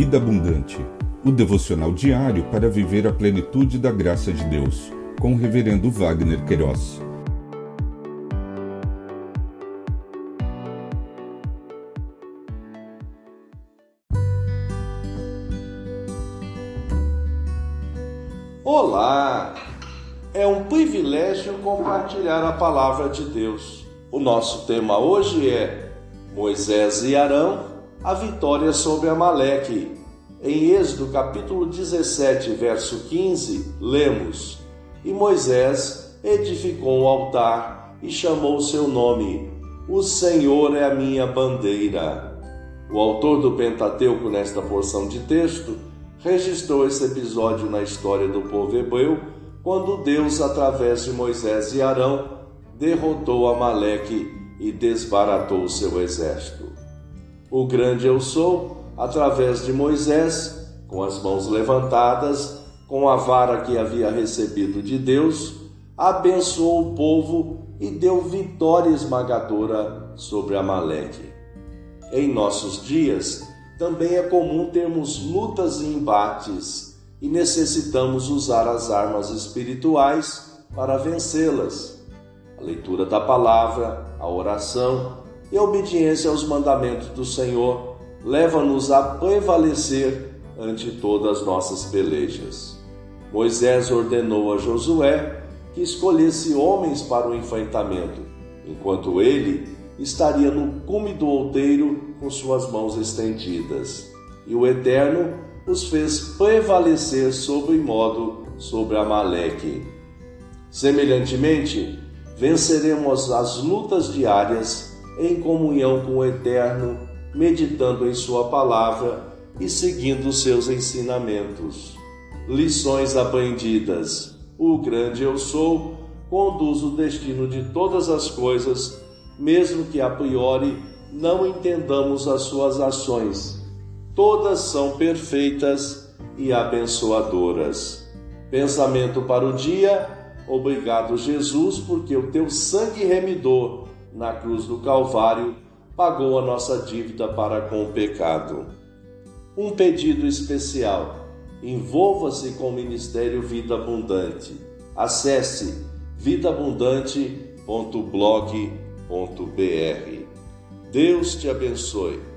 Vida Abundante, o devocional diário para viver a plenitude da graça de Deus, com o Reverendo Wagner Queiroz. Olá! É um privilégio compartilhar a palavra de Deus. O nosso tema hoje é Moisés e Arão a vitória sobre Amaleque. Em Êxodo capítulo 17, verso 15, lemos: E Moisés edificou um altar e chamou seu nome: O Senhor é a minha bandeira. O autor do Pentateuco, nesta porção de texto, registrou esse episódio na história do povo hebreu, quando Deus, através de Moisés e Arão, derrotou Amaleque e desbaratou seu exército. O grande eu sou, através de Moisés, com as mãos levantadas, com a vara que havia recebido de Deus, abençoou o povo e deu vitória esmagadora sobre Amaleque. Em nossos dias, também é comum termos lutas e embates e necessitamos usar as armas espirituais para vencê-las. A leitura da palavra, a oração, e a obediência aos mandamentos do Senhor leva-nos a prevalecer ante todas as nossas pelejas. Moisés ordenou a Josué que escolhesse homens para o enfrentamento, enquanto ele estaria no cume do outeiro com suas mãos estendidas. E o Eterno os fez prevalecer sobre modo sobre Amaleque. Semelhantemente, venceremos as lutas diárias em comunhão com o Eterno, meditando em Sua palavra e seguindo seus ensinamentos. Lições aprendidas: O grande eu sou conduz o destino de todas as coisas, mesmo que a priori não entendamos as suas ações. Todas são perfeitas e abençoadoras. Pensamento para o dia: Obrigado, Jesus, porque o teu sangue remidor na cruz do Calvário, pagou a nossa dívida para com o pecado. Um pedido especial. Envolva-se com o Ministério Vida Abundante. Acesse vidaabundante.blog.br. Deus te abençoe.